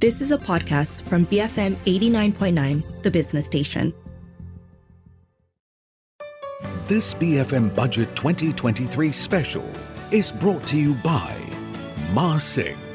This is a podcast from BFM 89.9, the business station. This BFM Budget 2023 special is brought to you by Ma Singh.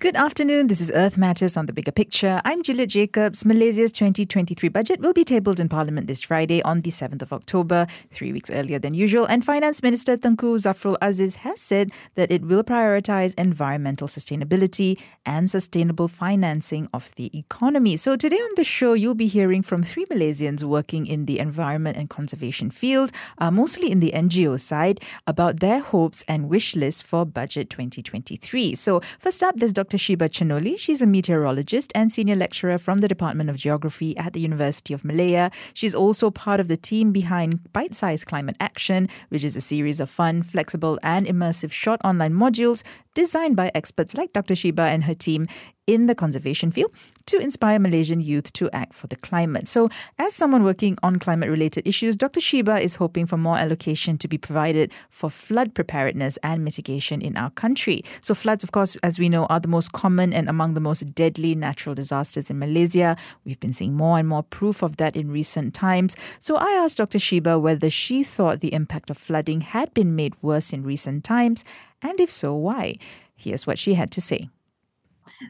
Good afternoon. This is Earth Matters on the Bigger Picture. I'm Juliet Jacobs. Malaysia's 2023 budget will be tabled in Parliament this Friday on the 7th of October, three weeks earlier than usual. And Finance Minister Tengku Zafrul Aziz has said that it will prioritize environmental sustainability and sustainable financing of the economy. So today on the show, you'll be hearing from three Malaysians working in the environment and conservation field, uh, mostly in the NGO side, about their hopes and wish list for Budget 2023. So first up, there's Dr. Dr. Shiba Chenoli. She's a meteorologist and senior lecturer from the Department of Geography at the University of Malaya. She's also part of the team behind Bite Size Climate Action, which is a series of fun, flexible, and immersive short online modules designed by experts like Dr. Shiba and her team in the conservation field to inspire Malaysian youth to act for the climate. So, as someone working on climate related issues, Dr. Shiba is hoping for more allocation to be provided for flood preparedness and mitigation in our country. So, floods, of course, as we know, are the most common and among the most deadly natural disasters in Malaysia. We've been seeing more and more proof of that in recent times. So, I asked Dr. Shiba whether she thought the impact of flooding had been made worse in recent times, and if so, why? Here's what she had to say.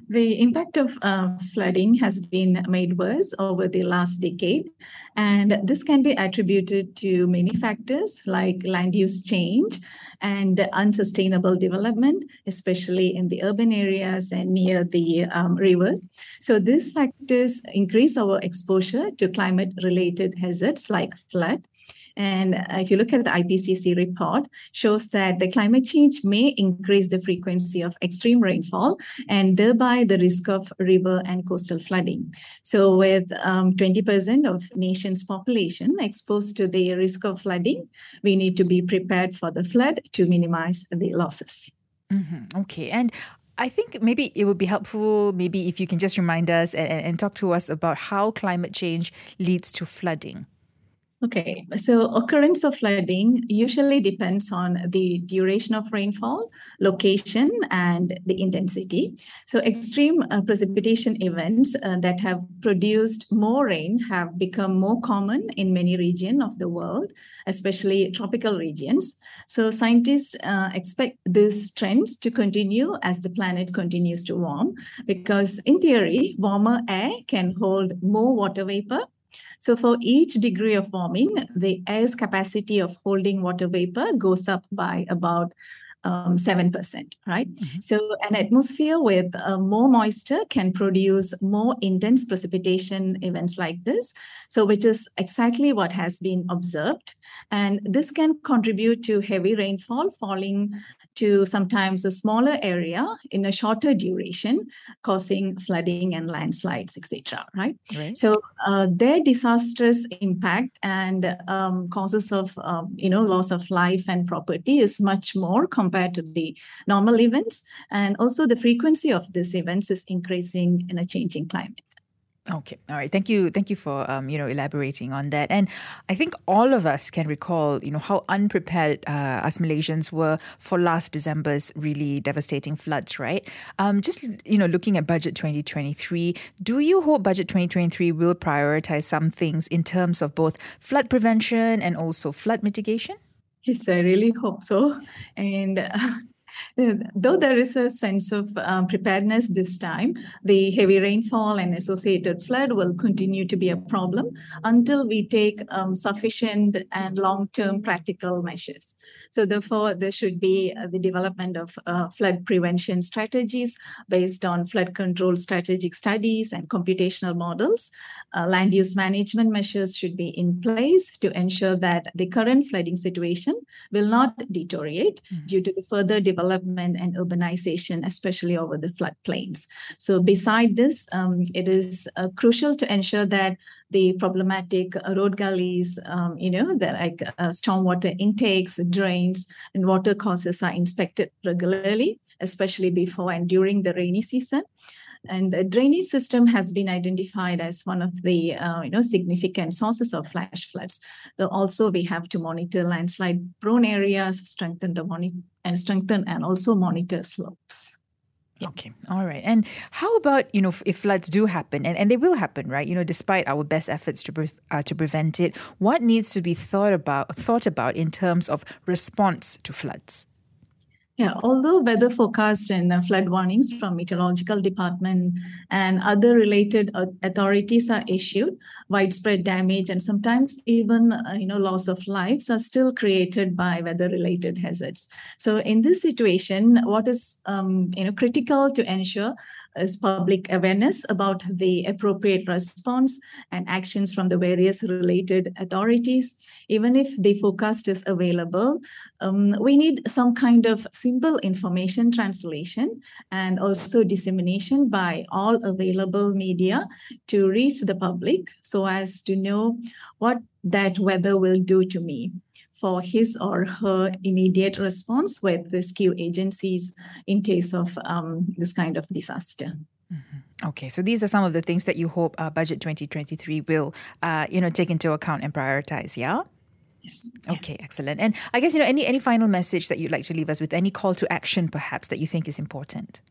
The impact of uh, flooding has been made worse over the last decade, and this can be attributed to many factors like land use change and unsustainable development, especially in the urban areas and near the um, rivers. So, these factors increase our exposure to climate related hazards like flood and if you look at the IPCC report, shows that the climate change may increase the frequency of extreme rainfall and thereby the risk of river and coastal flooding. So with um, 20% of nation's population exposed to the risk of flooding, we need to be prepared for the flood to minimize the losses. Mm-hmm. Okay. And I think maybe it would be helpful, maybe if you can just remind us and, and talk to us about how climate change leads to flooding. Okay, so occurrence of flooding usually depends on the duration of rainfall, location, and the intensity. So, extreme uh, precipitation events uh, that have produced more rain have become more common in many regions of the world, especially tropical regions. So, scientists uh, expect these trends to continue as the planet continues to warm, because in theory, warmer air can hold more water vapor so for each degree of warming, the air's capacity of holding water vapor goes up by about um, 7%, right? Mm-hmm. So, an atmosphere with uh, more moisture can produce more intense precipitation events like this. So, which is exactly what has been observed. And this can contribute to heavy rainfall falling to sometimes a smaller area in a shorter duration, causing flooding and landslides, etc. Right? right? So uh, their disastrous impact and um, causes of um, you know loss of life and property is much more compared to the normal events, and also the frequency of these events is increasing in a changing climate. Okay, all right. Thank you, thank you for um, you know elaborating on that. And I think all of us can recall, you know, how unprepared uh, us Malaysians were for last December's really devastating floods. Right? Um, just you know, looking at budget 2023, do you hope budget 2023 will prioritize some things in terms of both flood prevention and also flood mitigation? Yes, I really hope so. And uh, Though there is a sense of um, preparedness this time, the heavy rainfall and associated flood will continue to be a problem until we take um, sufficient and long term practical measures. So, therefore, there should be uh, the development of uh, flood prevention strategies based on flood control strategic studies and computational models. Uh, land use management measures should be in place to ensure that the current flooding situation will not deteriorate mm-hmm. due to the further development development and urbanization, especially over the floodplains. So, beside this, um, it is uh, crucial to ensure that the problematic road gullies, um, you know, the like uh, stormwater intakes, drains, and water courses are inspected regularly, especially before and during the rainy season and the drainage system has been identified as one of the uh, you know significant sources of flash floods. So also we have to monitor landslide prone areas, strengthen the monitor and strengthen and also monitor slopes. Okay, all right. And how about you know if, if floods do happen, and, and they will happen, right? You know, despite our best efforts to pre- uh, to prevent it, what needs to be thought about thought about in terms of response to floods? Yeah, although weather forecast and uh, flood warnings from meteorological department and other related uh, authorities are issued, widespread damage and sometimes even uh, you know loss of lives are still created by weather related hazards. So in this situation, what is um, you know critical to ensure is public awareness about the appropriate response and actions from the various related authorities. Even if the forecast is available, um, we need some kind of simple information translation and also dissemination by all available media to reach the public so as to know what that weather will do to me for his or her immediate response with rescue agencies in case of um, this kind of disaster. Mm-hmm. Okay, so these are some of the things that you hope uh, Budget 2023 will, uh, you know, take into account and prioritize. Yeah. Yes. Okay, excellent. And I guess you know any any final message that you'd like to leave us with, any call to action perhaps that you think is important.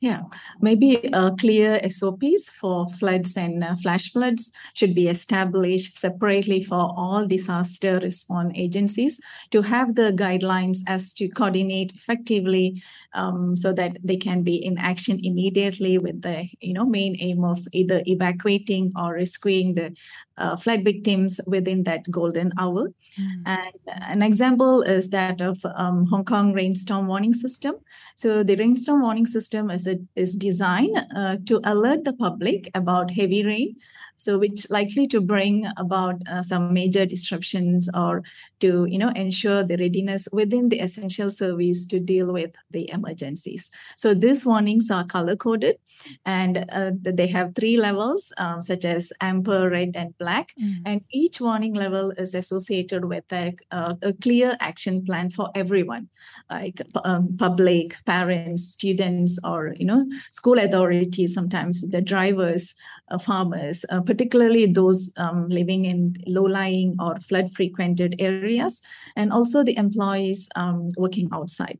Yeah, maybe uh, clear SOPs for floods and uh, flash floods should be established separately for all disaster response agencies to have the guidelines as to coordinate effectively um, so that they can be in action immediately with the you know main aim of either evacuating or rescuing the uh, flood victims within that golden hour. Mm. And an example is that of um, Hong Kong rainstorm warning system. So the rainstorm warning system is a, is designed uh, to alert the public about heavy rain so which likely to bring about uh, some major disruptions or to you know ensure the readiness within the essential service to deal with the emergencies so these warnings are color coded and uh, they have three levels um, such as amber red and black mm. and each warning level is associated with a, uh, a clear action plan for everyone like um, public parents students or you know school authorities sometimes the drivers farmers uh, particularly those um, living in low-lying or flood-frequented areas, and also the employees um, working outside.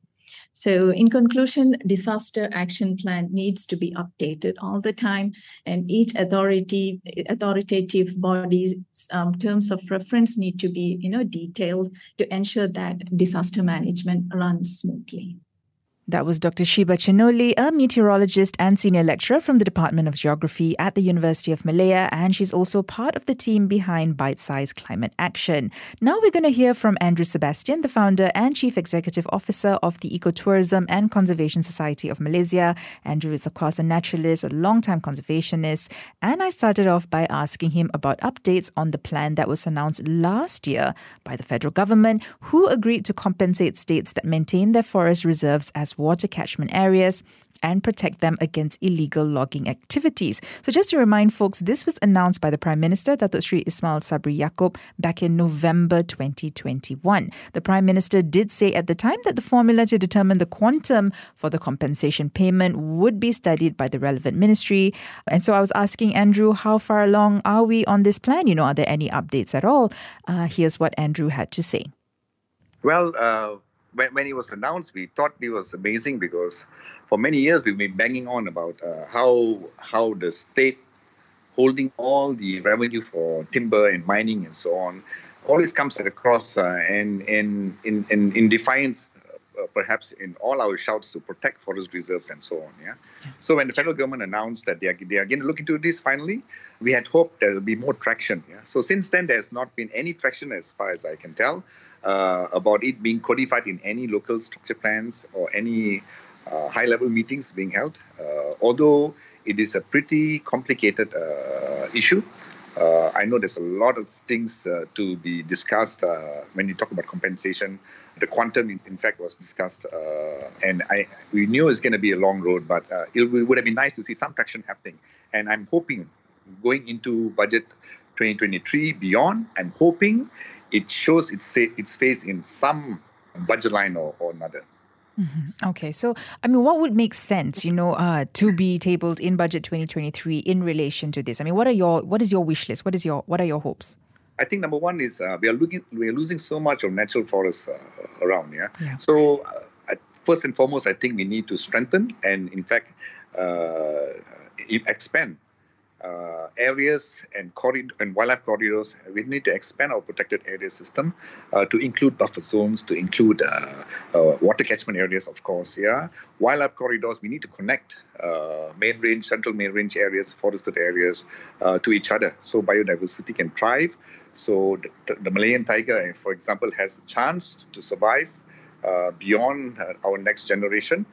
So, in conclusion, disaster action plan needs to be updated all the time, and each authority, authoritative body's um, terms of reference need to be, you know, detailed to ensure that disaster management runs smoothly. That was Dr. Shiba Chenoli, a meteorologist and senior lecturer from the Department of Geography at the University of Malaya, and she's also part of the team behind Bite Size Climate Action. Now we're going to hear from Andrew Sebastian, the founder and chief executive officer of the Ecotourism and Conservation Society of Malaysia. Andrew is, of course, a naturalist, a long-time conservationist, and I started off by asking him about updates on the plan that was announced last year by the federal government, who agreed to compensate states that maintain their forest reserves as water catchment areas and protect them against illegal logging activities. So, just to remind folks, this was announced by the Prime Minister, Datuk Sri Ismail Sabri Yaakob, back in November 2021. The Prime Minister did say at the time that the formula to determine the quantum for the compensation payment would be studied by the relevant ministry. And so, I was asking Andrew, how far along are we on this plan? You know, are there any updates at all? Uh, here's what Andrew had to say. Well, uh, when, when it was announced, we thought it was amazing because for many years we've been banging on about uh, how how the state holding all the revenue for timber and mining and so on always comes at a cross uh, and, and in, in, in defiance uh, perhaps in all our shouts to protect forest reserves and so on. Yeah? yeah? So when the federal government announced that they are, they are going to look into this finally, we had hoped there will be more traction. Yeah? So since then, there's not been any traction as far as I can tell uh, about it being codified in any local structure plans or any uh, high level meetings being held. Uh, although it is a pretty complicated uh, issue. Uh, I know there's a lot of things to be discussed when you talk about compensation. The quantum, in, in fact, was discussed, and I we knew it's going to be a long road, but it would have been nice to see some traction happening. And I'm hoping, going into budget 2023 beyond, I'm hoping it shows its its face in some budget line or, or another. Mm-hmm. Okay, so I mean, what would make sense, you know, uh, to be tabled in budget 2023 in relation to this? I mean, what are your what is your wish list? What is your what are your hopes? I think number one is uh, we are looking we are losing so much of natural forests uh, around. Yeah. yeah. So uh, first and foremost, I think we need to strengthen and, in fact, uh, expand uh, areas and, and wildlife corridors. We need to expand our protected area system uh, to include buffer zones, to include uh, uh water catchment areas, of course. Yeah, wildlife corridors. We need to connect uh, main range, central main range areas, forested areas uh, to each other, so biodiversity can thrive. So the, the Malayan tiger, for example, has a chance to survive beyond our next generation.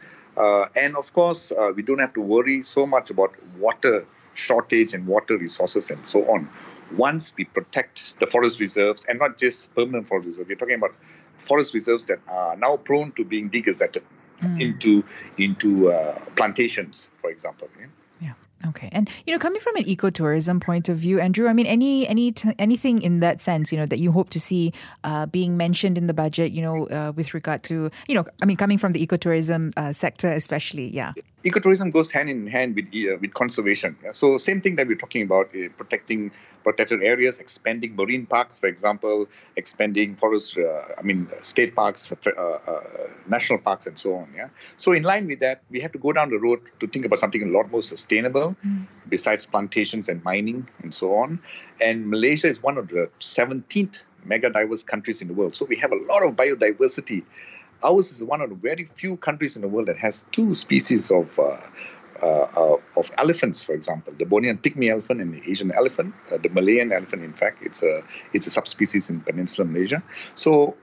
and of course, we don't have to worry so much about water shortage in water resources and so on. Once we protect the forest reserves, and not just permanent forest reserves, we're talking about forest reserves that are now prone to being degazetted mm. into into uh, plantations, for example. Yeah? Okay, and you know, coming from an ecotourism point of view, Andrew, I mean, any any t- anything in that sense, you know, that you hope to see uh, being mentioned in the budget, you know, uh, with regard to, you know, I mean, coming from the ecotourism uh, sector, especially, yeah. Ecotourism goes hand in hand with uh, with conservation. So same thing that we're talking about, uh, protecting protected areas, expanding marine parks, for example, expanding forest, uh, I mean, state parks, uh, uh, national parks, and so on. Yeah. So in line with that, we have to go down the road to think about something a lot more sustainable, mm. besides plantations and mining and so on. And Malaysia is one of the 17th mega diverse countries in the world. So we have a lot of biodiversity. Ours is one of the very few countries in the world that has two species of uh, uh, uh, of elephants, for example, the Bornean pygmy elephant and the Asian elephant, uh, the Malayan elephant. In fact, it's a it's a subspecies in Peninsular Malaysia. So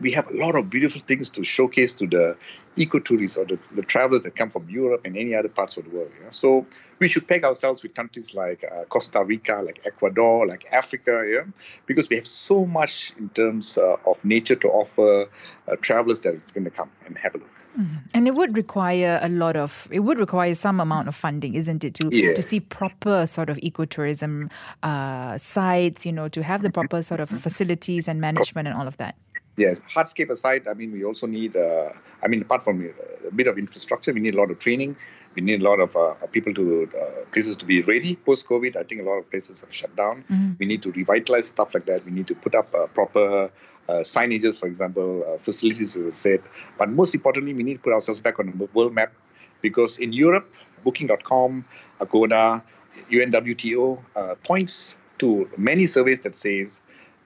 we have a lot of beautiful things to showcase to the ecotourists or the, the travelers that come from Europe and any other parts of the world. So we should peg ourselves with countries like uh, Costa Rica, like Ecuador, like Africa, yeah, because we have so much in terms uh, of nature to offer uh, travelers that are going to come and have a look. Mm-hmm. And it would require a lot of, it would require some amount of funding, isn't it, to yeah. to see proper sort of ecotourism uh, sites, you know, to have the proper sort of facilities and management and all of that. Yes, hardscape aside, I mean, we also need, uh, I mean, apart from a bit of infrastructure, we need a lot of training. We need a lot of uh, people to, uh, places to be ready post COVID. I think a lot of places have shut down. Mm-hmm. We need to revitalize stuff like that. We need to put up uh, proper uh, signages, for example, uh, facilities, as I said. But most importantly, we need to put ourselves back on the world map because in Europe, Booking.com, Agoda, UNWTO uh, points to many surveys that says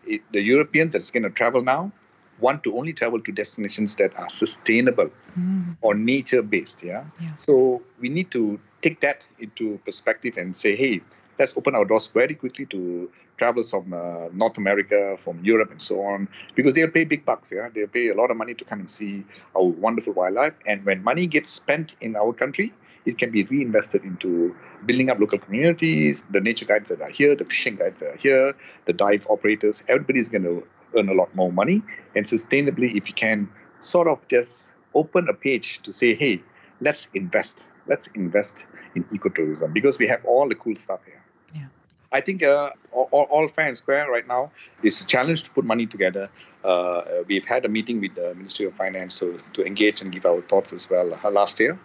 it, the Europeans that's going to travel now want to only travel to destinations that are sustainable mm. or nature based. Yeah? yeah. So we need to take that into perspective and say, hey, let's open our doors very quickly to travelers from uh, North America, from Europe, and so on, because they'll pay big bucks. Yeah, they'll pay a lot of money to come and see our wonderful wildlife. And when money gets spent in our country, it can be reinvested into building up local communities, the nature guides that are here, the fishing guides that are here, the dive operators. Everybody's going to earn a lot more money. And sustainably, if you can sort of just open a page to say, hey, let's invest. Let's invest in ecotourism because we have all the cool stuff here. Yeah. I think uh, all, all fair and square right now. It's a challenge to put money together. Uh, we've had a meeting with the Ministry of Finance to, to engage and give our thoughts as well uh, last year.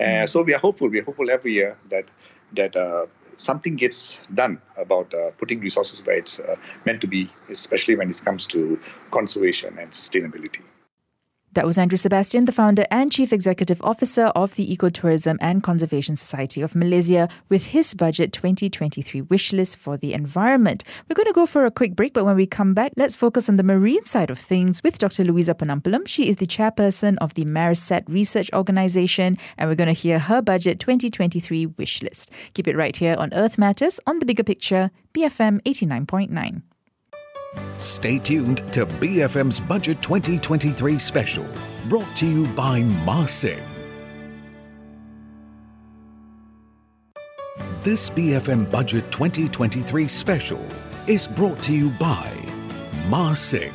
Uh, mm. So we are hopeful. We are hopeful every year that that uh, something gets done about uh, putting resources where it's uh, meant to be, especially when it comes to conservation and sustainability. That was Andrew Sebastian, the founder and chief executive officer of the Ecotourism and Conservation Society of Malaysia, with his budget 2023 wish list for the environment. We're going to go for a quick break, but when we come back, let's focus on the marine side of things with Dr. Louisa Ponnampalam. She is the chairperson of the MareCet Research Organization, and we're going to hear her budget 2023 wish list. Keep it right here on Earth Matters on the bigger picture, BFM 89.9. Stay tuned to BFM's Budget 2023 special, brought to you by Marsing. This BFM Budget 2023 special is brought to you by Marsing.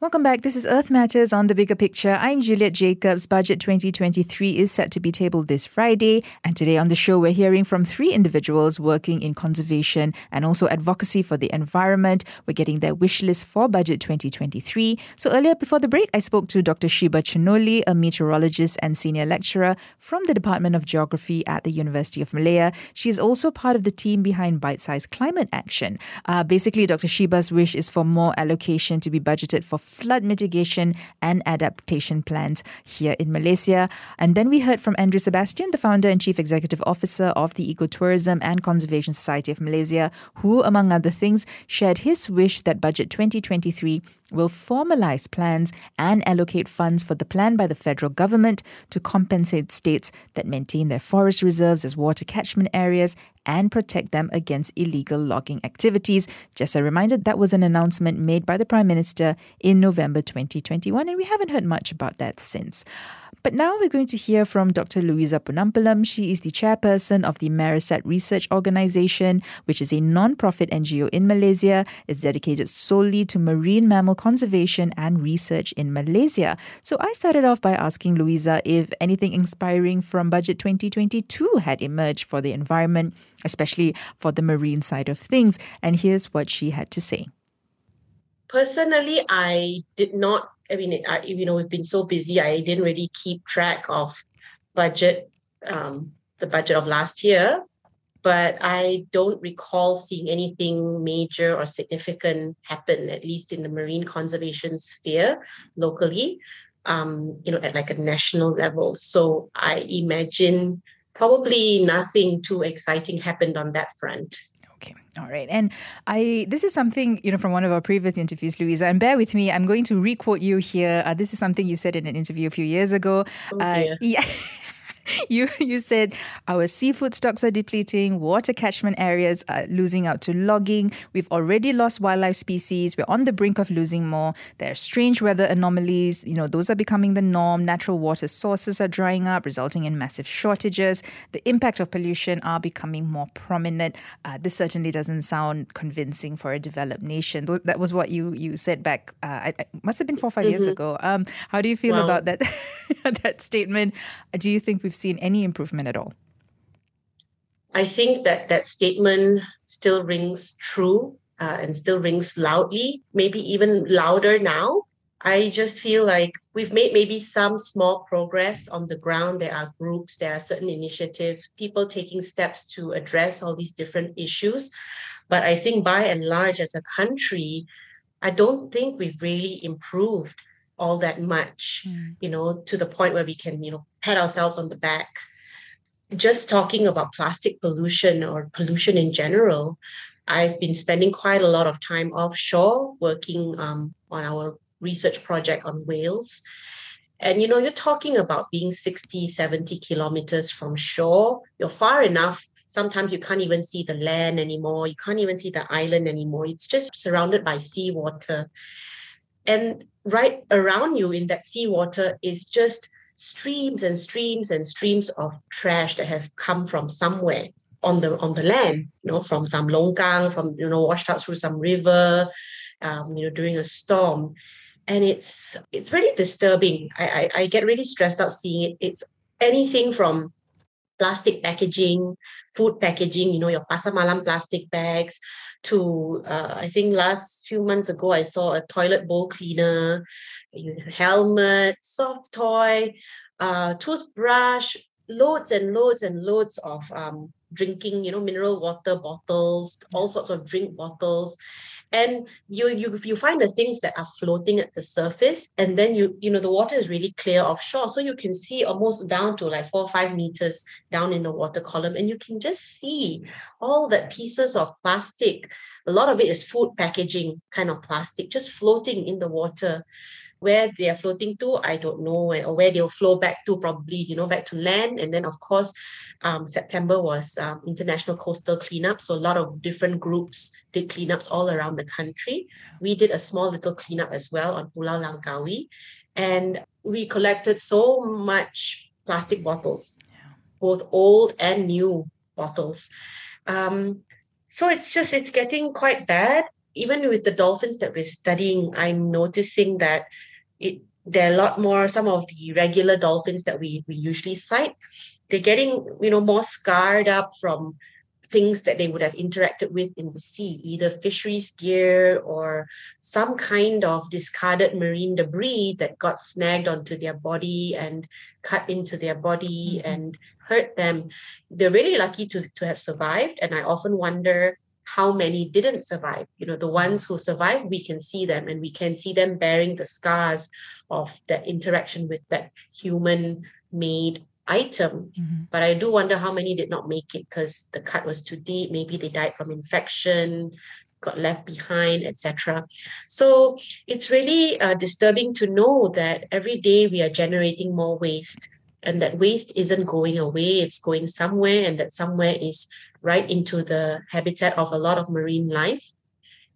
Welcome back. This is Earth Matters on the Bigger Picture. I'm Juliet Jacobs. Budget 2023 is set to be tabled this Friday. And today on the show, we're hearing from three individuals working in conservation and also advocacy for the environment. We're getting their wish list for Budget 2023. So earlier before the break, I spoke to Dr. Shiba Chenoli, a meteorologist and senior lecturer from the Department of Geography at the University of Malaya. She is also part of the team behind Bite Size Climate Action. Uh, basically, Dr. Shiba's wish is for more allocation to be budgeted for flood mitigation and adaptation plans here in Malaysia. And then we heard from Andrew Sebastian, the founder and chief executive officer of the Ecotourism and Conservation Society of Malaysia, who, among other things, shared his wish that Budget 2023 will formalize plans and allocate funds for the plan by the federal government to compensate states that maintain their forest reserves as water catchment areas and protect them against illegal logging activities. Just a reminder, that was an announcement made by the Prime Minister in November 2021, and we haven't heard much about that since. But now we're going to hear from Dr. Louisa Ponnampalam. She is the chairperson of the MareCet Research Organisation, which is a non-profit NGO in Malaysia. It's dedicated solely to marine mammal conservation and research in Malaysia. So I started off by asking Louisa if anything inspiring from Budget 2022 had emerged for the environment, especially for the marine side of things. And here's what she had to say. Personally, I did not I mean, I, you know, we've been so busy. I didn't really keep track of budget, um, the budget of last year, but I don't recall seeing anything major or significant happen, at least in the marine conservation sphere locally, um, you know, at like a national level. So I imagine probably nothing too exciting happened on that front. Okay. All right. And I this is something, you know, from one of our previous interviews, Louisa, and bear with me, I'm going to requote you here. Uh, this is something you said in an interview a few years ago. Oh, uh, yeah. you you said our seafood stocks are depleting, water catchment areas are losing out to logging. We've already lost wildlife species. We're on the brink of losing more. There are strange weather anomalies. You know, those are becoming the norm. Natural water sources are drying up, resulting in massive shortages. The impact of pollution are becoming more prominent. Uh, this certainly doesn't sound convincing for a developed nation. That was what you you said back. Uh, it must have been four or 5 mm-hmm. years ago. Um, how do you feel about that that statement? Do you think we've seen any improvement at all? I think that that statement still rings true uh, and still rings loudly, maybe even louder now. I just feel like we've made maybe some small progress on the ground. There are groups, there are certain initiatives, people taking steps to address all these different issues. But I think by and large, as a country, I don't think we've really improved all that much, mm. you know, to the point where we can, you know, pat ourselves on the back. Just talking about plastic pollution or pollution in general, I've been spending quite a lot of time offshore working um, on our research project on whales. And you know, you're talking about being 60, 70 kilometers from shore. You're far enough. Sometimes you can't even see the land anymore. You can't even see the island anymore. It's just surrounded by seawater. And right around you in that seawater is just streams and streams and streams of trash that has come from somewhere on the on the land, you know, from some longkang, from you know, washed out through some river, um, you know, during a storm. And it's it's really disturbing. I, I I get really stressed out seeing it. It's anything from plastic packaging, food packaging, you know, your pasar malam plastic bags, to uh, I think last few months ago I saw a toilet bowl cleaner, helmet, soft toy, uh, toothbrush, loads and loads and loads of um, drinking, you know, mineral water bottles, all sorts of drink bottles and you you you find the things that are floating at the surface and then you you know the water is really clear offshore. So you can see almost down to like four or five meters down in the water column and you can just see all that pieces of plastic. A lot of it is food packaging kind of plastic just floating in the water where they are floating to, I don't know, or where they'll flow back to, probably, you know, back to land. And then, of course, um, September was um, International Coastal Cleanup. So a lot of different groups did cleanups all around the country. We did a small little cleanup as well on Pulau Langkawi. And we collected so much plastic bottles, both old and new bottles. Um, so it's just, it's getting quite bad even with the dolphins that we're studying, I'm noticing that it there are a lot more some of the regular dolphins that we we usually sight they're getting you know more scarred up from things that they would have interacted with in the sea either fisheries gear or some kind of discarded marine debris that got snagged onto their body and cut into their body mm-hmm. and hurt them they're really lucky to to have survived and i often wonder how many didn't survive. You know, the ones who survived, we can see them and we can see them bearing the scars of that interaction with that human made item. Mm-hmm. But I do wonder how many did not make it because the cut was too deep. Maybe they died from infection, got left behind, etc. So it's really uh, disturbing to know that every day we are generating more waste and that waste isn't going away, it's going somewhere, and that somewhere is right into the habitat of a lot of marine life.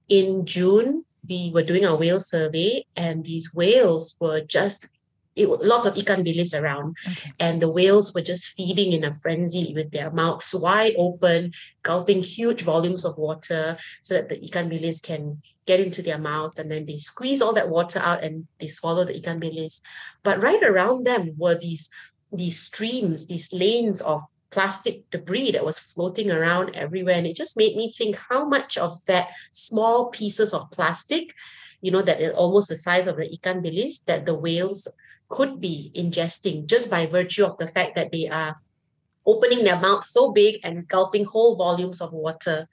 In June, we were doing a whale survey, and these whales were just it, lots of ikan bilis around, okay. and the whales were just feeding in a frenzy with their mouths wide open, gulping huge volumes of water so that the ikan bilis can get into their mouths, and then they squeeze all that water out and they swallow the ikan bilis. But right around them were these these streams, these lanes of plastic debris that was floating around everywhere. And it just made me think how much of that small pieces of plastic, you know, that is almost the size of the ikan bilis that the whales could be ingesting just by virtue of the fact that they are opening their mouths so big and gulping whole volumes of water.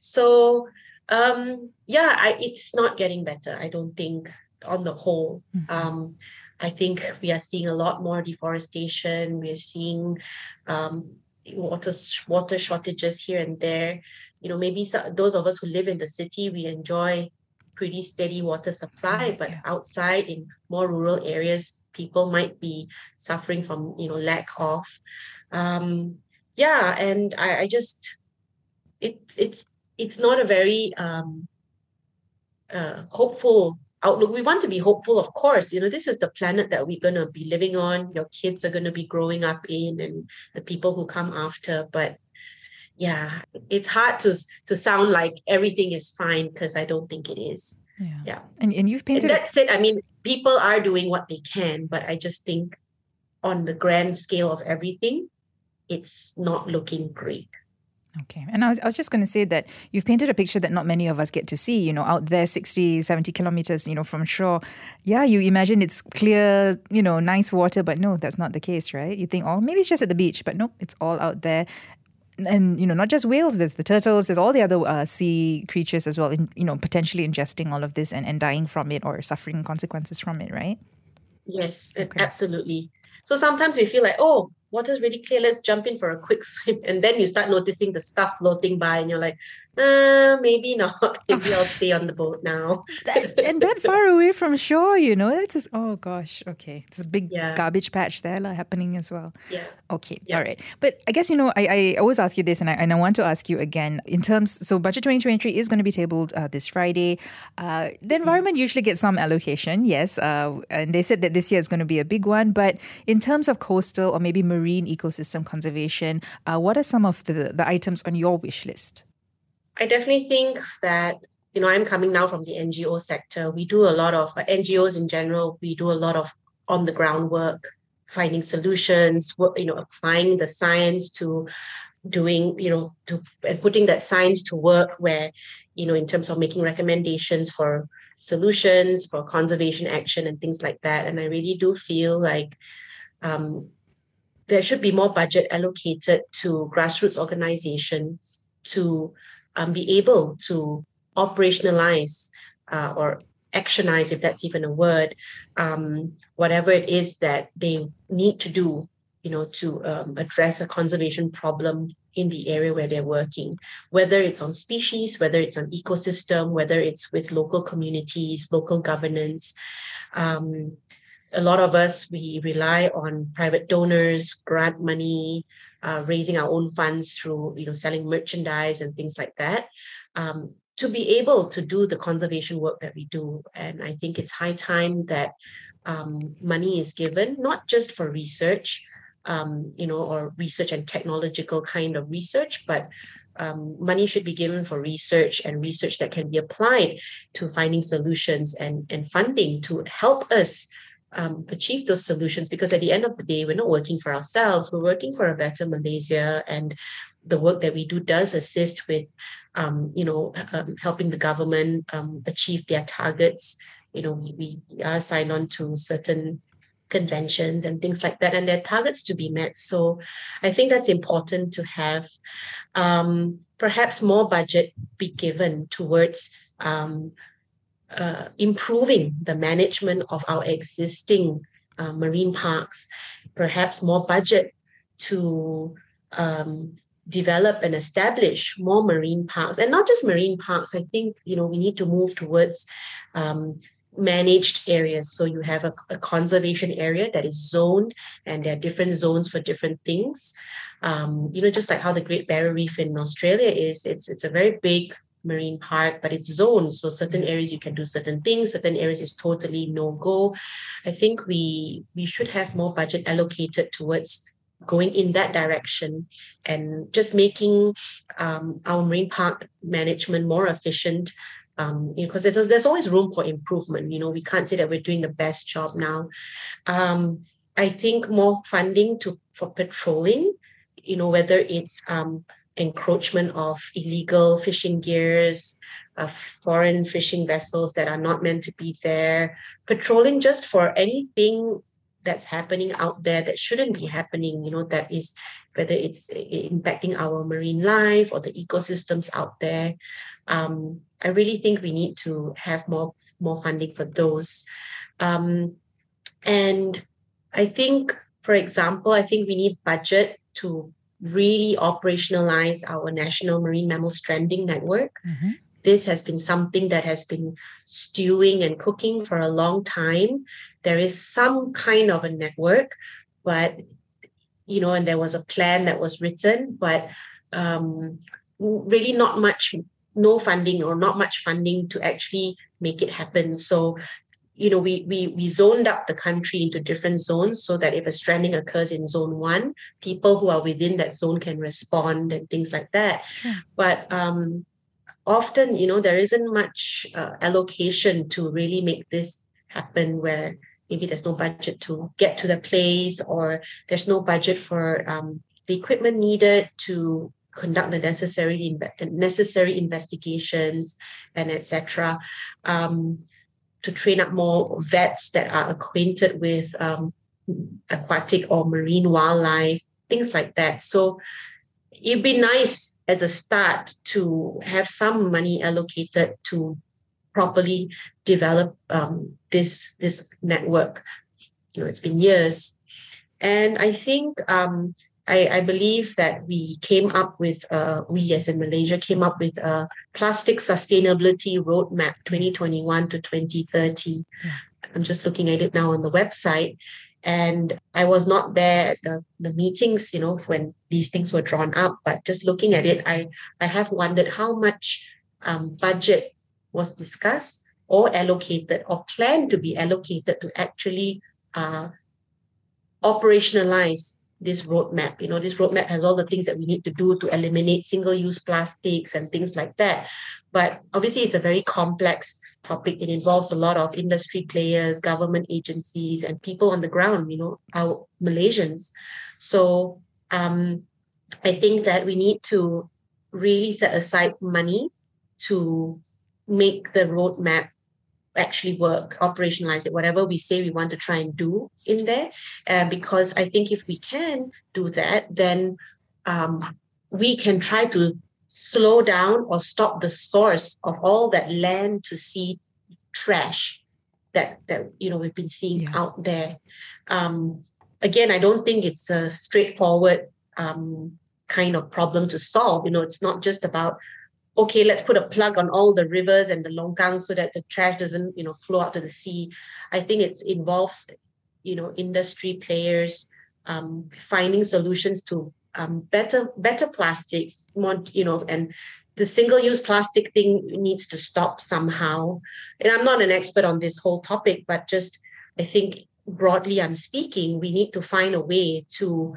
So um, yeah, I, it's not getting better, I don't think, on the whole. Mm-hmm. Um, I think we are seeing a lot more deforestation. We're seeing um, water water shortages here and there. You know, maybe those of us who live in the city, we enjoy pretty steady water supply, but yeah. outside in more rural areas, people might be suffering from you know lack of. Um, yeah, and I, I just it it's it's not a very um, uh, hopeful outlook. We want to be hopeful of course. You know this is the planet that we're going to be living on. Your kids are going to be growing up in and the people who come after. But yeah it's hard to to sound like everything is fine because i don't think it is. Yeah. Yeah. And, and you've painted and that's it. I mean people are doing what they can but i just think on the grand scale of everything it's not looking great Okay. And I was, I was just going to say that you've painted a picture that not many of us get to see, you know, out there 60, 70 kilometers, you know, from shore. Yeah, you imagine it's clear, you know, nice water, but no, that's not the case, right? You think, oh, maybe it's just at the beach, but nope, it's all out there. And, you know, not just whales, there's the turtles, there's all the other uh, sea creatures as well, in, you know, potentially ingesting all of this and, and dying from it or suffering consequences from it, right? Yes, okay. absolutely. So sometimes we feel like, oh, water's really clear, let's jump in for a quick swim. And then you start noticing the stuff floating by, and you're like, uh, maybe not. Maybe I'll stay on the boat now. that, and that far away from shore, you know, it's just, oh gosh, okay. It's a big yeah. garbage patch there la, happening as well. Yeah. Okay, yeah. all right. But I guess, you know, I, I always ask you this, and I, and I want to ask you again in terms, so Budget 2023 is going to be tabled uh, this Friday. Uh, the mm-hmm. environment mm-hmm. usually gets some allocation, yes. Uh, and they said that this year is going to be a big one. But in terms of coastal or maybe marine ecosystem conservation, uh, what are some of the, the items on your wish list? I definitely think that you know I'm coming now from the NGO sector. We do a lot of uh, NGOs in general. We do a lot of on the ground work, finding solutions. You know, applying the science to doing you know to and putting that science to work where you know in terms of making recommendations for solutions for conservation action and things like that and i really do feel like um, there should be more budget allocated to grassroots organizations to um, be able to operationalize uh, or actionize, if that's even a word, um, whatever it is that they need to do, you know, to um, address a conservation problem in the area where they're working, whether it's on species, whether it's on ecosystem, whether it's with local communities, local governance. Um, a lot of us, we rely on private donors, grant money, uh, raising our own funds through you know selling merchandise and things like that um, to be able to do the conservation work that we do. And i think it's high time that um, money is given not just for research um, you know or research and technological kind of research but um, money should be given for research and research that can be applied to finding solutions and, and funding to help us um, achieve those solutions because at the end of the day we're not working for ourselves we're working for a better malaysia and the work that we do does assist with um, you know um, helping the government um, achieve their targets you know we, we are signed on to certain conventions and things like that, and there are targets to be met. So I think that's important to have um, perhaps more budget be given towards um, uh, improving the management of our existing uh, marine parks, perhaps more budget to um, develop and establish more marine parks. And not just marine parks i think you know we need to move towards um, managed areas. So you have a, a, conservation area that is zoned and there are different zones for different things. Um, you know just like how the great barrier reef in australia is it's it's a very big marine park but it's zoned so certain areas you can do certain things certain areas is totally no go i think we we should have more budget allocated towards going in that direction and just making um, our marine park management more efficient um, because there's, there's always room for improvement. You know, we can't say that we're doing the best job now. Um, I think more funding to for patrolling, you know, whether it's um, encroachment of illegal fishing gears, of foreign fishing vessels that are not meant to be there, patrolling just for anything that's happening out there that shouldn't be happening you know that is whether it's impacting our marine life or the ecosystems out there. Um, i really think we need to have more more funding for those. Um, and i think for example i think we need budget to really operationalize our national marine mammal stranding network mm-hmm this has been something that has been stewing and cooking for a long time. There is some kind of a network, but you know, and there was a plan that was written, but um, really not much, no funding or not much funding to actually make it happen. So, you know, we we we zoned up the country into different zones so that if a stranding occurs in zone one, people who are within that zone can respond and things like that. Yeah. But um, often, you know, there isn't much uh, allocation to really make this happen where maybe there's no budget to get to the place or there's no budget for um, the equipment needed to conduct the necessary necessary investigations and etc. Um, to train up more vets that are acquainted with um, aquatic or marine wildlife, things like that. So it'd be nice as a start to have some money allocated to properly develop um, this this network. You know, it's been years, and I think um, I, I, believe that we came up with uh, we as in Malaysia came up with a plastic sustainability roadmap 2021 to 2030. Yeah. I'm just looking at it now on the website, and I was not there at the, the meetings, you know, when these things were drawn up. But just looking at it, I, I have wondered how much um, budget was discussed or allocated or planned to be allocated to actually uh, operationalize this roadmap. You know, this roadmap has all the things that we need to do to eliminate single-use plastics and things like that. But obviously, it's a very complex topic. It involves a lot of industry players, government agencies, and people on the ground. You know, our Malaysians. So um, I think that we need to really set aside money to make the roadmap actually work, operationalize it, whatever we say we want to try and do in there. Uh, because I think if we can do that, then um, we can try to slow down or stop the source of all that land to sea trash that that you know we've been seeing yeah. out there. Um, again, I don't think it's a straightforward um, kind of problem to solve. You know, it's not just about okay, let's put a plug on all the rivers and the longkang so that the trash doesn't, you know, flow out to the sea. I think it involves, you know, industry players um, finding solutions to um, better better plastics, more, you know, and the single-use plastic thing needs to stop somehow. And I'm not an expert on this whole topic, but just I think broadly I'm speaking, we need to find a way to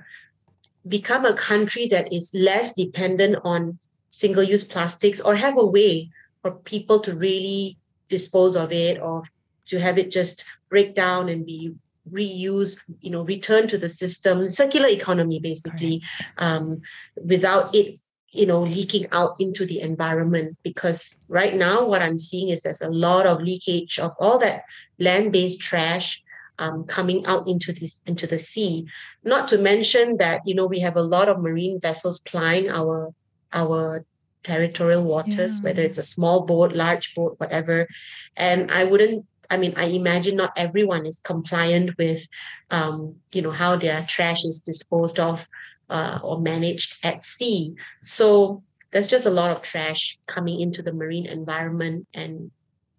become a country that is less dependent on single use plastics or have a way for people to really dispose of it or to have it just break down and be reused you know return to the system circular economy basically um, without it you know leaking out into the environment because right now what i'm seeing is there's a lot of leakage of all that land-based trash um, coming out into this into the sea. Not to mention that you know we have a lot of marine vessels plying our our territorial waters, yeah. whether it's a small boat, large boat, whatever. And I wouldn't I mean, I imagine not everyone is compliant with, um, you know, how their trash is disposed of uh, or managed at sea. So there's just a lot of trash coming into the marine environment and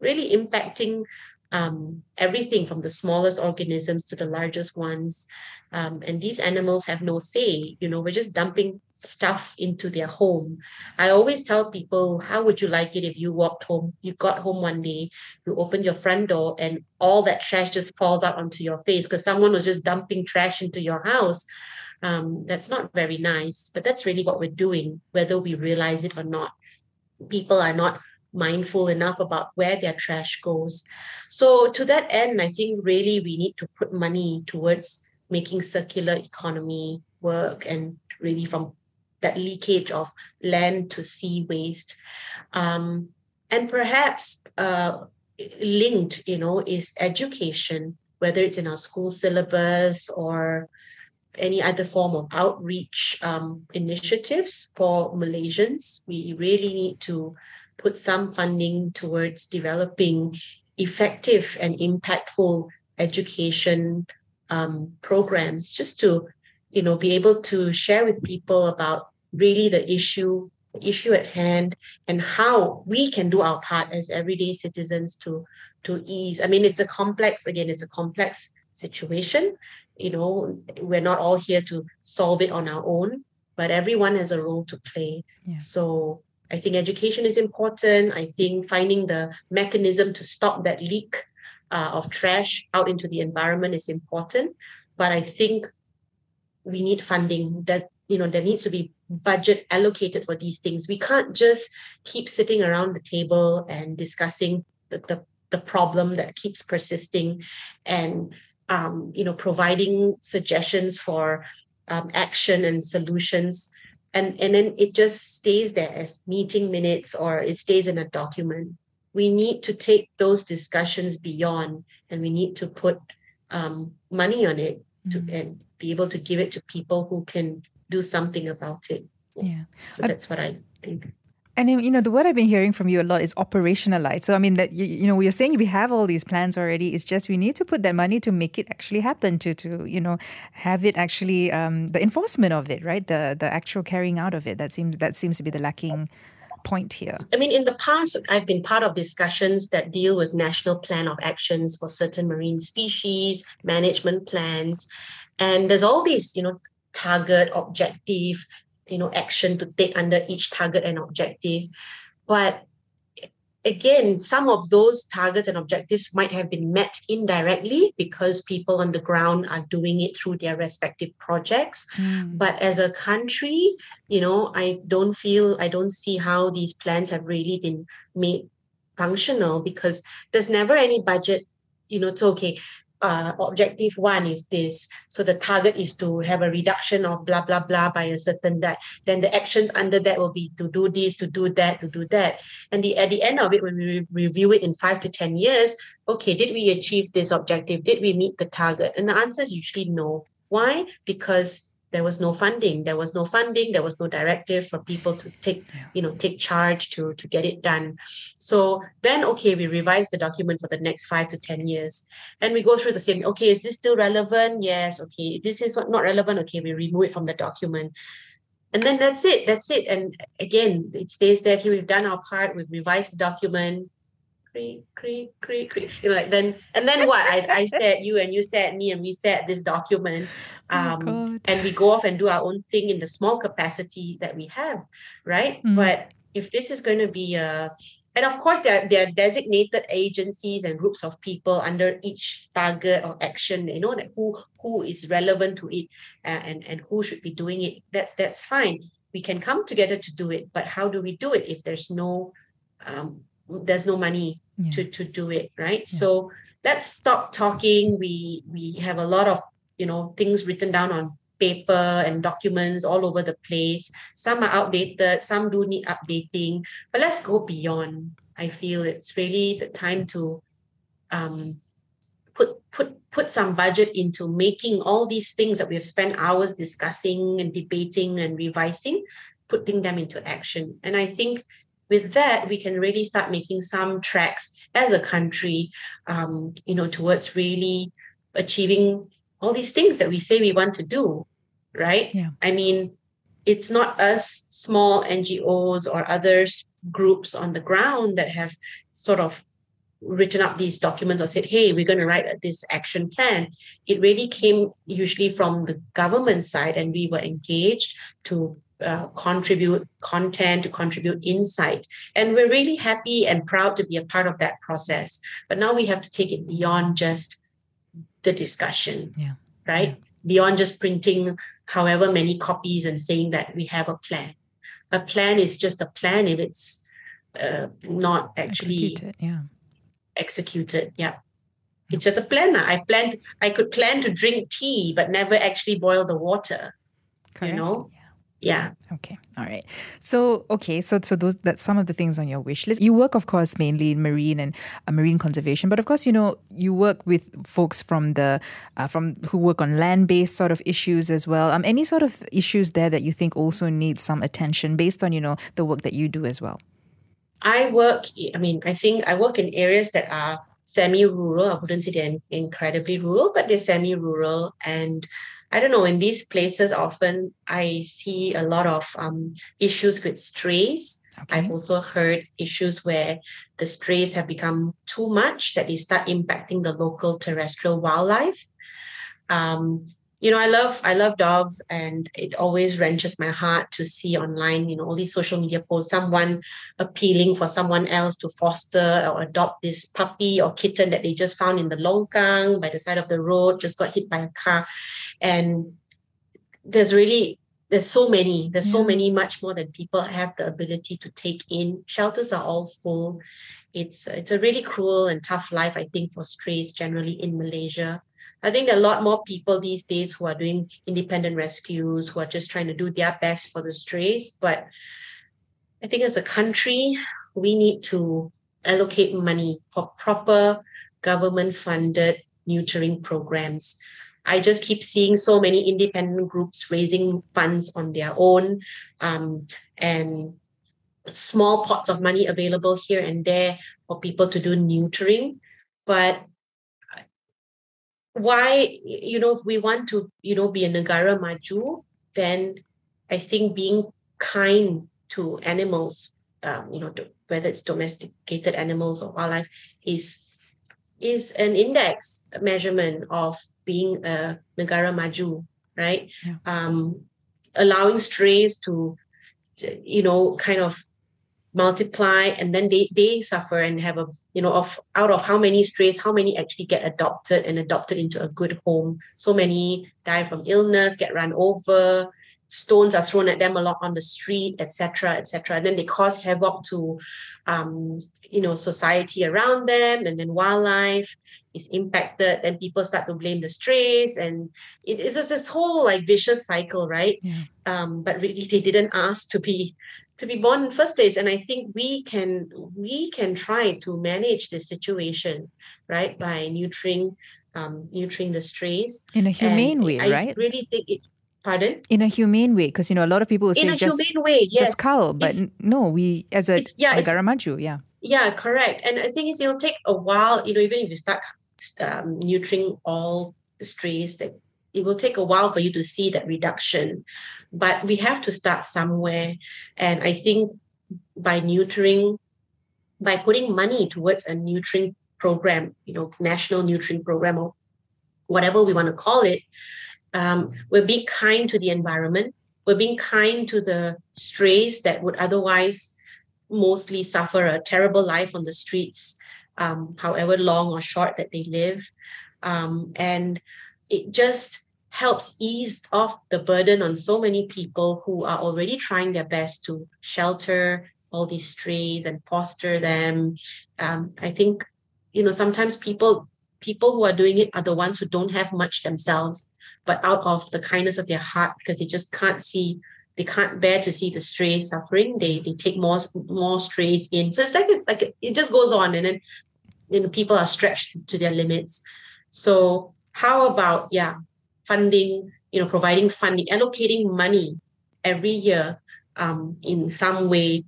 really impacting um, everything from the smallest organisms to the largest ones. Um, and these animals have no say. You know, we're just dumping stuff into their home. I always tell people, how would you like it if you walked home? You got home one day, you opened your front door, and all that trash just falls out onto your face because someone was just dumping trash into your house. Um, that's not very nice, but that's really what we're doing, whether we realize it or not. People are not mindful enough about where their trash goes. So, to that end, I think really we need to put money towards making circular economy work and really from that leakage of land to sea waste. Um, and perhaps uh, linked, you know, is education, whether it's in our school syllabus or any other form of outreach um, initiatives for Malaysians. We really need to put some funding towards developing effective and impactful education um, programs just to you know be able to share with people about really the issue issue at hand and how we can do our part as everyday citizens to to ease i mean it's a complex again it's a complex situation you know we're not all here to solve it on our own but everyone has a role to play yeah. so I think education is important. I think finding the mechanism to stop that leak uh, of trash out into the environment is important. But I think we need funding that, you know, there needs to be budget allocated for these things. We can't just keep sitting around the table and discussing the, the, the problem that keeps persisting and, um, you know, providing suggestions for um, action and solutions and and then it just stays there as meeting minutes or it stays in a document we need to take those discussions beyond and we need to put um, money on it to, mm. and be able to give it to people who can do something about it yeah so that's what i think and you know the word I've been hearing from you a lot is operationalize. So I mean that you, you know we are saying we have all these plans already. It's just we need to put that money to make it actually happen. To to you know have it actually um, the enforcement of it, right? The the actual carrying out of it. That seems that seems to be the lacking point here. I mean, in the past, I've been part of discussions that deal with national plan of actions for certain marine species, management plans, and there's all these you know target objective you know action to take under each target and objective. But again some of those targets and objectives might have been met indirectly because people on the ground are doing it through their respective projects. Mm. but as a country you know i don't feel i don't see how these plans have really been made functional because there's never any budget you know it's okay uh, objective one is this. So the target is to have a reduction of blah, blah, blah by a certain date. Then the actions under that will be to do this, to do that, to do that. And the, at the end of it, when we review it in five to 10 years, okay, did we achieve this objective? Did we meet the target? And the answer is usually no. Why? Because there was no funding. There was no funding. There was no directive for people to take you know take charge to to get it done. So then okay we revise the document for the next five to ten years. And we go through the same okay is this still relevant? Yes okay this is what not relevant? Okay we remove it from the document. And then that's it that's it. And again it stays there. Okay we've done our part. We've revised the document creak, creak, creak, creak. You know, like then and then what? I, I stare at you and you stare at me and we stare at this document. Oh, um, oh and we go off and do our own thing in the small capacity that we have, right? Mm. But if this is going to be a and of course there, there are designated agencies and groups of people under each target or action you know that who who is relevant to it uh, and and who should be doing it that's that's fine we can come together to do it but how do we do it if there's no um, there's no money yeah. to to do it right yeah. so let's stop talking we we have a lot of you know things written down on paper and documents all over the place some are outdated some do need updating but let's go beyond i feel it's really the time to um put put put some budget into making all these things that we have spent hours discussing and debating and revising, putting them into action. And I think with that, we can really start making some tracks as a country, um, you know, towards really achieving all these things that we say we want to do, right? Yeah. I mean, it's not us small NGOs or others groups on the ground that have sort of written up these documents or said, hey, we're going to write this action plan. It really came usually from the government side, and we were engaged to uh, contribute content, to contribute insight. And we're really happy and proud to be a part of that process. But now we have to take it beyond just the discussion, yeah. right? Yeah. Beyond just printing however many copies and saying that we have a plan. A plan is just a plan if it's uh, not actually executed. Yeah. Executed. Yeah. It's just a plan. I planned. I could plan to drink tea, but never actually boil the water. Correct. You know yeah. Okay. All right. So okay. So so those that's some of the things on your wish list. You work of course mainly in marine and uh, marine conservation but of course you know you work with folks from the uh, from who work on land based sort of issues as well. Um any sort of issues there that you think also need some attention based on you know the work that you do as well? I work i mean i think i work in areas that are semi-rural. I wouldn't say they're incredibly rural but they're semi-rural and I don't know, in these places, often I see a lot of um, issues with strays. Okay. I've also heard issues where the strays have become too much, that they start impacting the local terrestrial wildlife. Um, you know, I love I love dogs, and it always wrenches my heart to see online, you know, all these social media posts, someone appealing for someone else to foster or adopt this puppy or kitten that they just found in the longkang by the side of the road, just got hit by a car, and there's really there's so many there's yeah. so many much more than people have the ability to take in. Shelters are all full. It's it's a really cruel and tough life i think for strays generally in malaysia I think there are a lot more people these days who are doing independent rescues, who are just trying to do their best for the strays. But I think as a country, we need to allocate money for proper government funded neutering programs. I just keep seeing so many independent groups raising funds on their own um, and small pots of money available here and there for people to do neutering. But why you know if we want to you know be a negara maju then i think being kind to animals um, you know to, whether it's domesticated animals or wildlife is is an index measurement of being a negara maju right yeah. um, allowing strays to, to you know kind of multiply and then they they suffer and have a you know of out of how many strays how many actually get adopted and adopted into a good home. So many die from illness get run over stones are thrown at them a lot on the street etc etc and then they cause havoc to um, you know society around them and then wildlife is impacted and people start to blame the strays and it is just this whole like vicious cycle right? Yeah. um, but really they didn't ask to be to be born in first place. And i think we can we can try to manage this situation right by neutering um neutering the strays. In a humane and way I right? really think it pardon? In a humane way because you know a lot of people will in say a just humane way yes. just cull but It's- no we as a yeah, it's- yeah. Yeah correct. And i think it's, it'll take a while you know even if you start um, neutering all the strays that it will take a while for you to see that reduction but we have to start somewhere. And i think by neutering by putting money towards a neutering program you know national neutering program or whatever we want to call it um, we're being kind to the environment. We're being kind to the strays that would otherwise mostly suffer a terrible life on the streets um, however long or short that they live. Um, and it just helps ease off the burden on so many people who are already trying their best to shelter all these strays and foster them. Um, I think, you know, sometimes people people who are doing it are the ones who don't have much themselves, but out of the kindness of their heart, because they just can't see, they can't bear to see the strays suffering. They they take more more strays in. So it's like like it just goes on, and then you know people are stretched to their limits. So how about yeah, funding, you know, providing funding, allocating money every year um, in some way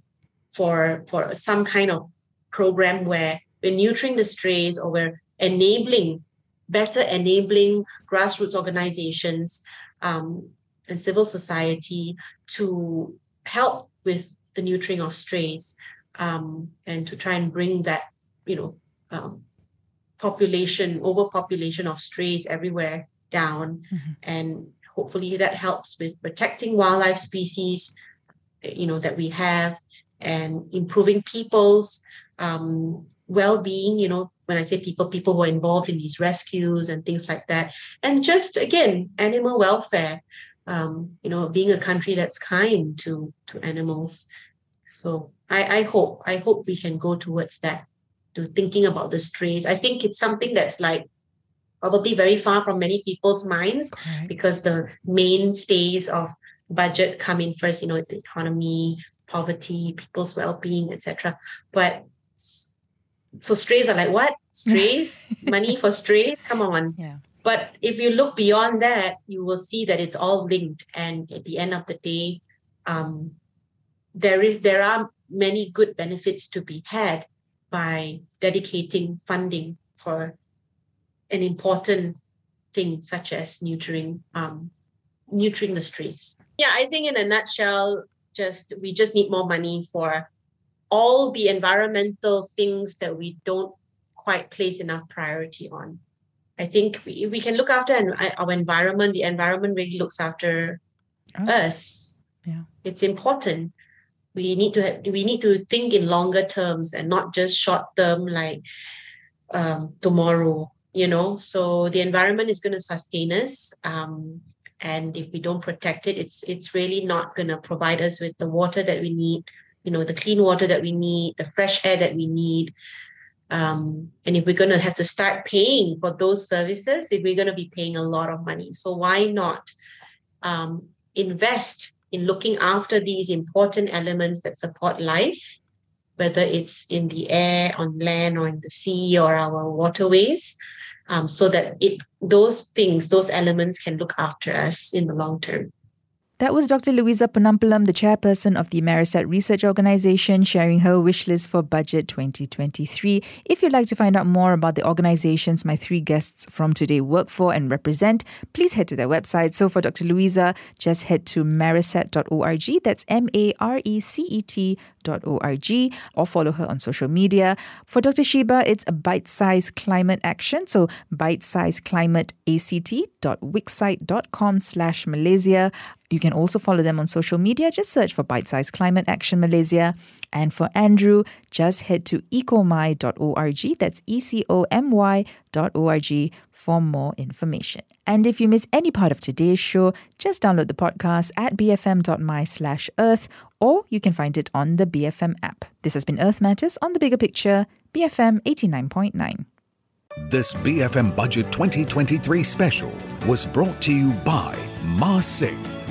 for for some kind of program where we're nurturing the strays or we're enabling better enabling grassroots organizations um, and civil society to help with the nurturing of strays um, and to try and bring that you know um, population overpopulation of strays everywhere down. Mm-hmm. and hopefully that helps with protecting wildlife species you know that we have and improving people's um, well-being you know when i say people people who are involved in these rescues and things like that. And just again animal welfare um, you know being a country that's kind to to animals. So i i hope i hope we can go towards that to thinking about the strays. I think it's something that's like probably very far from many people's minds right. because the mainstays of budget come in first you know the economy poverty people's well-being etc but so strays are like what? Strays? Money for strays? Come on. Yeah. But if you look beyond that you will see that it's all linked. And at the end of the day um, there is there are many good benefits to be had by dedicating funding for an important thing such as nurturing um, nurturing the strays. Yeah, I think in a nutshell, just we just need more money for all the environmental things that we don't quite place enough priority on. I think we, we can look after our environment. The environment really looks after oh. us. Yeah, it's important. We need to have, we need to think in longer terms and not just short term, like um, tomorrow. You know, so the environment is going to sustain us. Um, and if we don't protect it it's it's really not going to provide us with the water that we need you know the clean water that we need the fresh air that we need um, and if we're going to have to start paying for those services if we're going to be paying a lot of money so why not um, invest in looking after these important elements that support life whether it's in the air on land or in the sea or our waterways um, so that it those things, those elements can look after us in the long term. That was Dr. Louisa Ponnampalam, the chairperson of the MareCet Research Organization, sharing her wish list for Budget 2023. If you'd like to find out more about the organizations my three guests from today work for and represent, please head to their website. So for Dr. Louisa, just head to marecet.org. That's M A R E C E T org or follow her on social media. For Dr. Sheba, it's a bite size climate action. So bitesizeclimateact.wixsite.com slash Malaysia. You can also follow them on social media. Just search for Bite Size Climate Action Malaysia. And for Andrew, just head to ecomy.org. That's E C O M Y.org for more information. And if you miss any part of today's show, just download the podcast at bfm.my slash earth or you can find it on the BFM app. This has been Earth Matters on the Bigger Picture, BFM 89.9. This BFM Budget 2023 special was brought to you by Mah Sing.